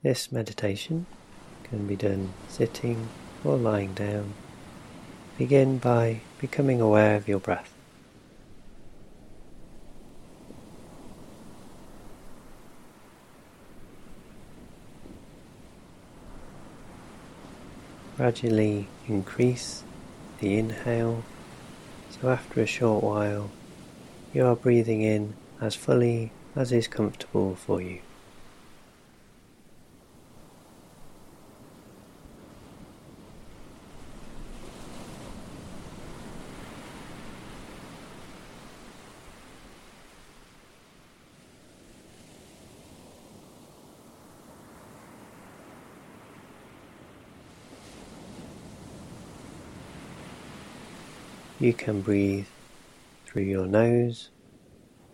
This meditation can be done sitting or lying down. Begin by becoming aware of your breath. Gradually increase the inhale, so after a short while you are breathing in as fully as is comfortable for you. You can breathe through your nose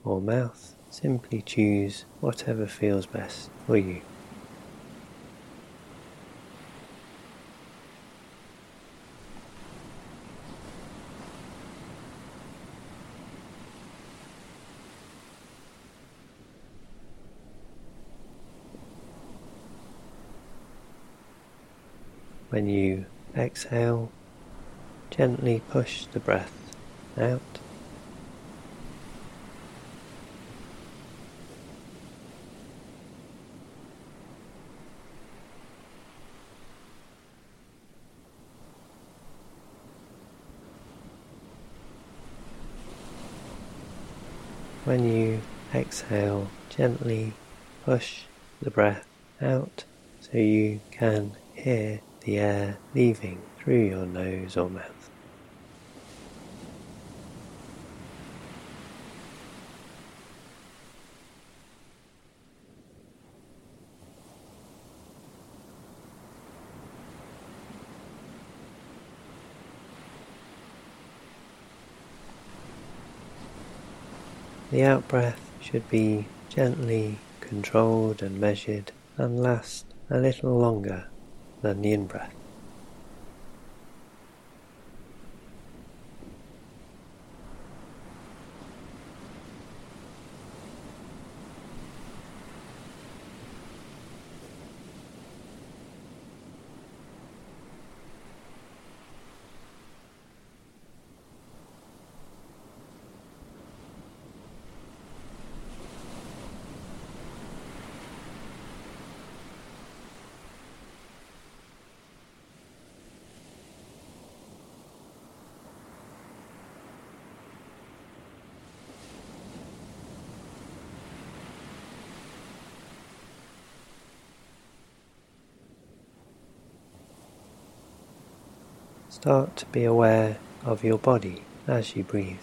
or mouth. Simply choose whatever feels best for you. When you exhale, Gently push the breath out. When you exhale, gently push the breath out so you can hear the air leaving through your nose or mouth. The out-breath should be gently controlled and measured and last a little longer than the in-breath. Start to be aware of your body as you breathe.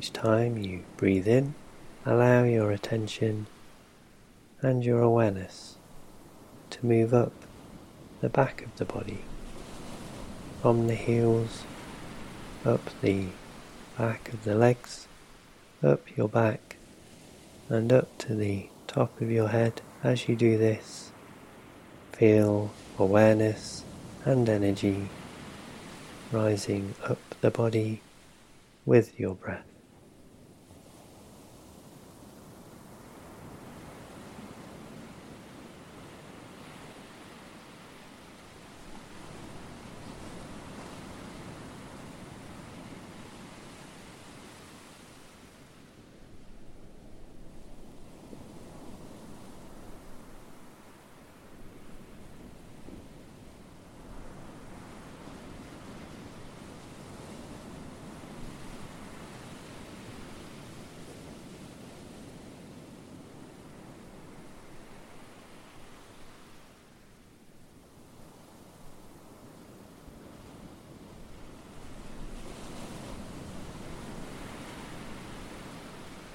Each time you breathe in, allow your attention and your awareness to move up the back of the body, from the heels, up the back of the legs, up your back, and up to the top of your head. As you do this, feel awareness and energy rising up the body with your breath.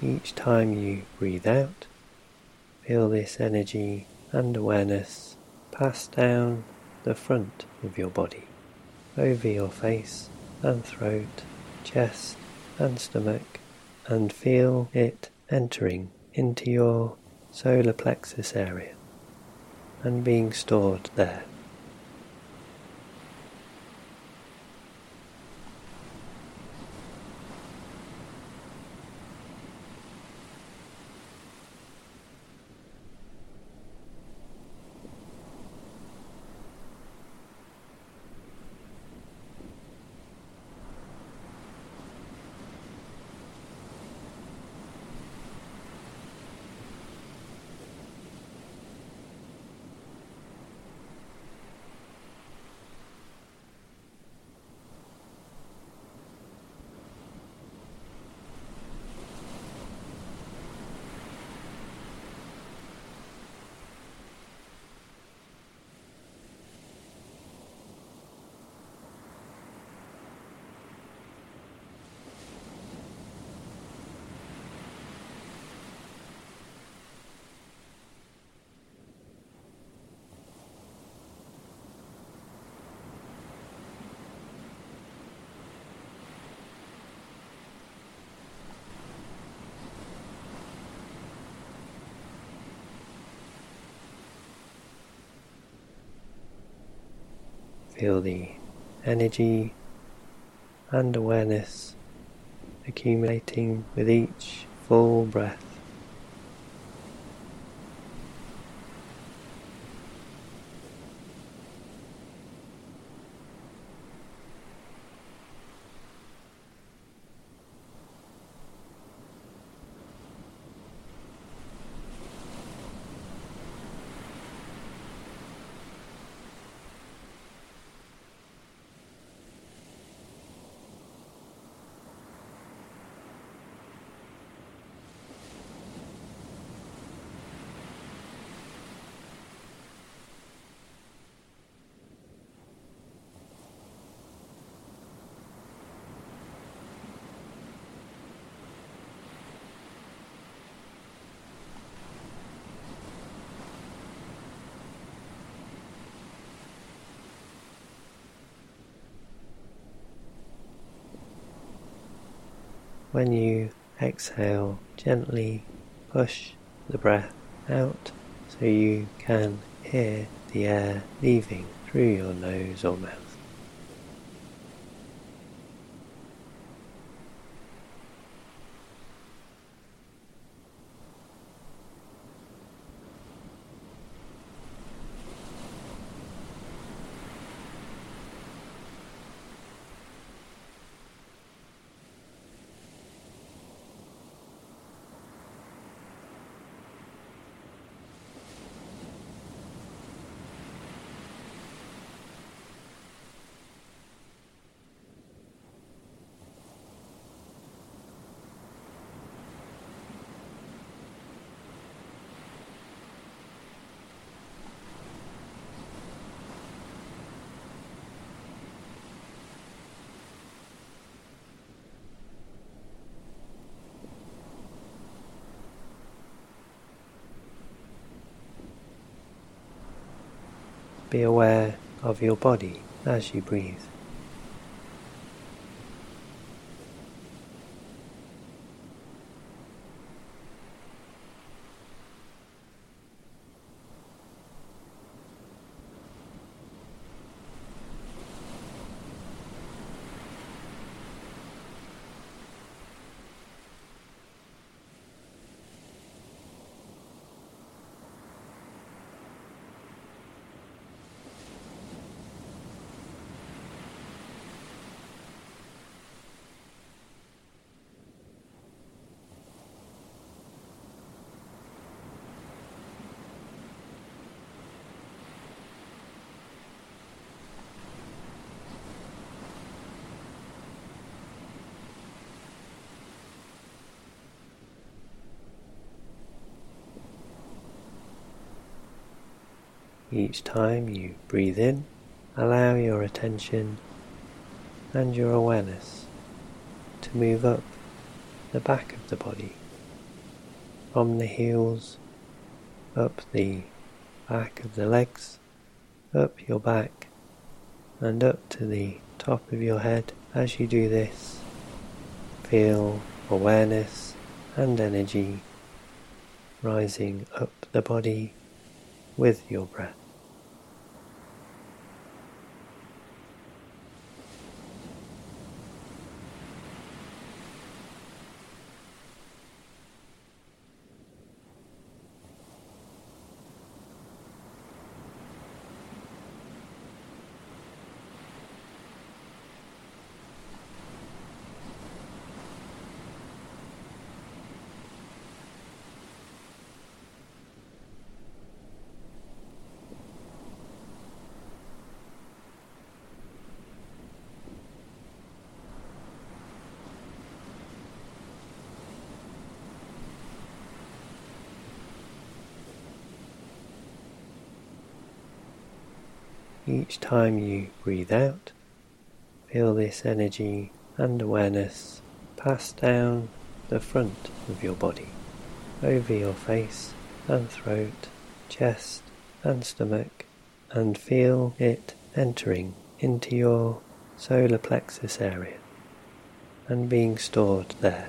Each time you breathe out, feel this energy and awareness pass down the front of your body, over your face and throat, chest and stomach, and feel it entering into your solar plexus area and being stored there. Feel the energy and awareness accumulating with each full breath. When you exhale, gently push the breath out so you can hear the air leaving through your nose or mouth. Be aware of your body as you breathe. Each time you breathe in, allow your attention and your awareness to move up the back of the body, from the heels, up the back of the legs, up your back, and up to the top of your head as you do this. Feel awareness and energy rising up the body with your breath. Each time you breathe out, feel this energy and awareness pass down the front of your body, over your face and throat, chest and stomach, and feel it entering into your solar plexus area and being stored there.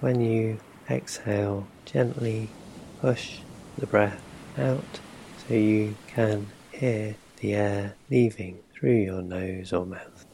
When you exhale, gently push the breath out so you can hear the air leaving through your nose or mouth.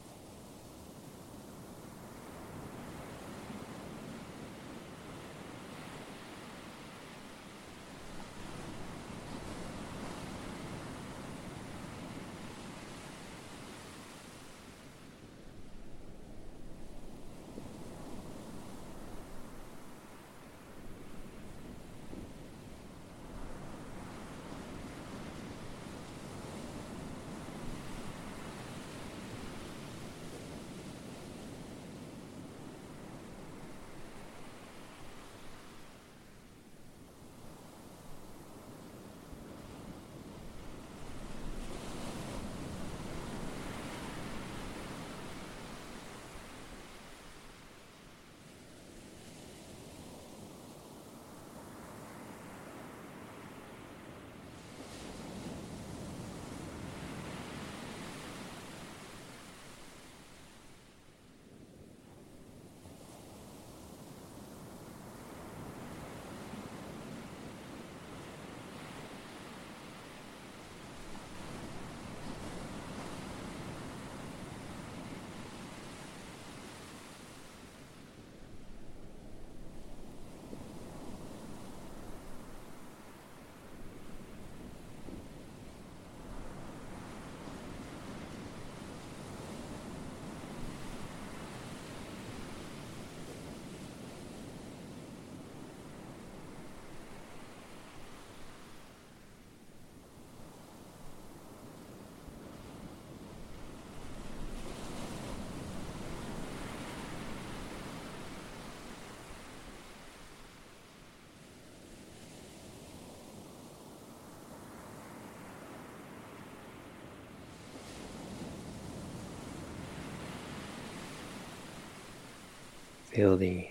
Feel the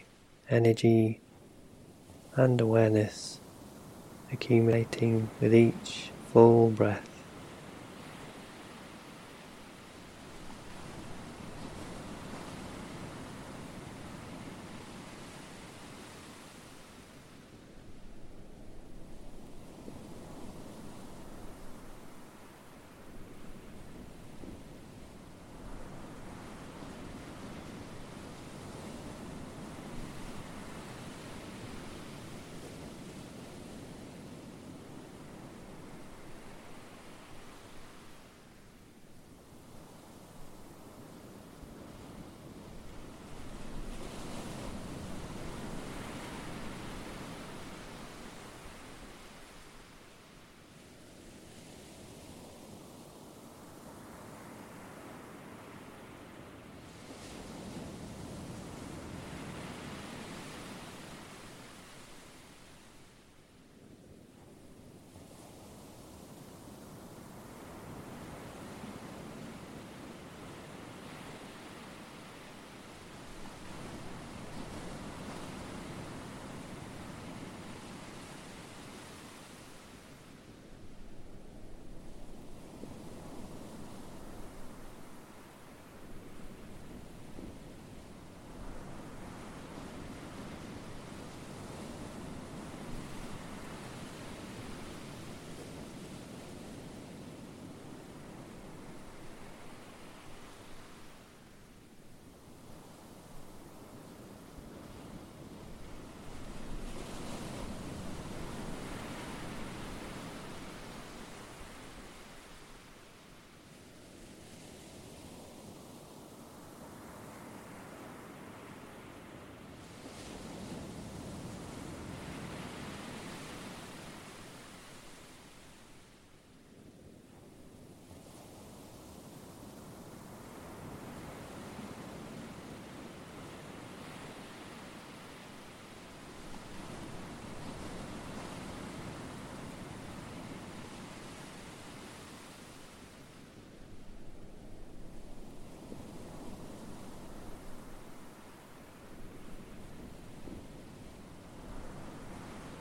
energy and awareness accumulating with each full breath.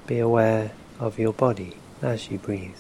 Be aware of your body as you breathe.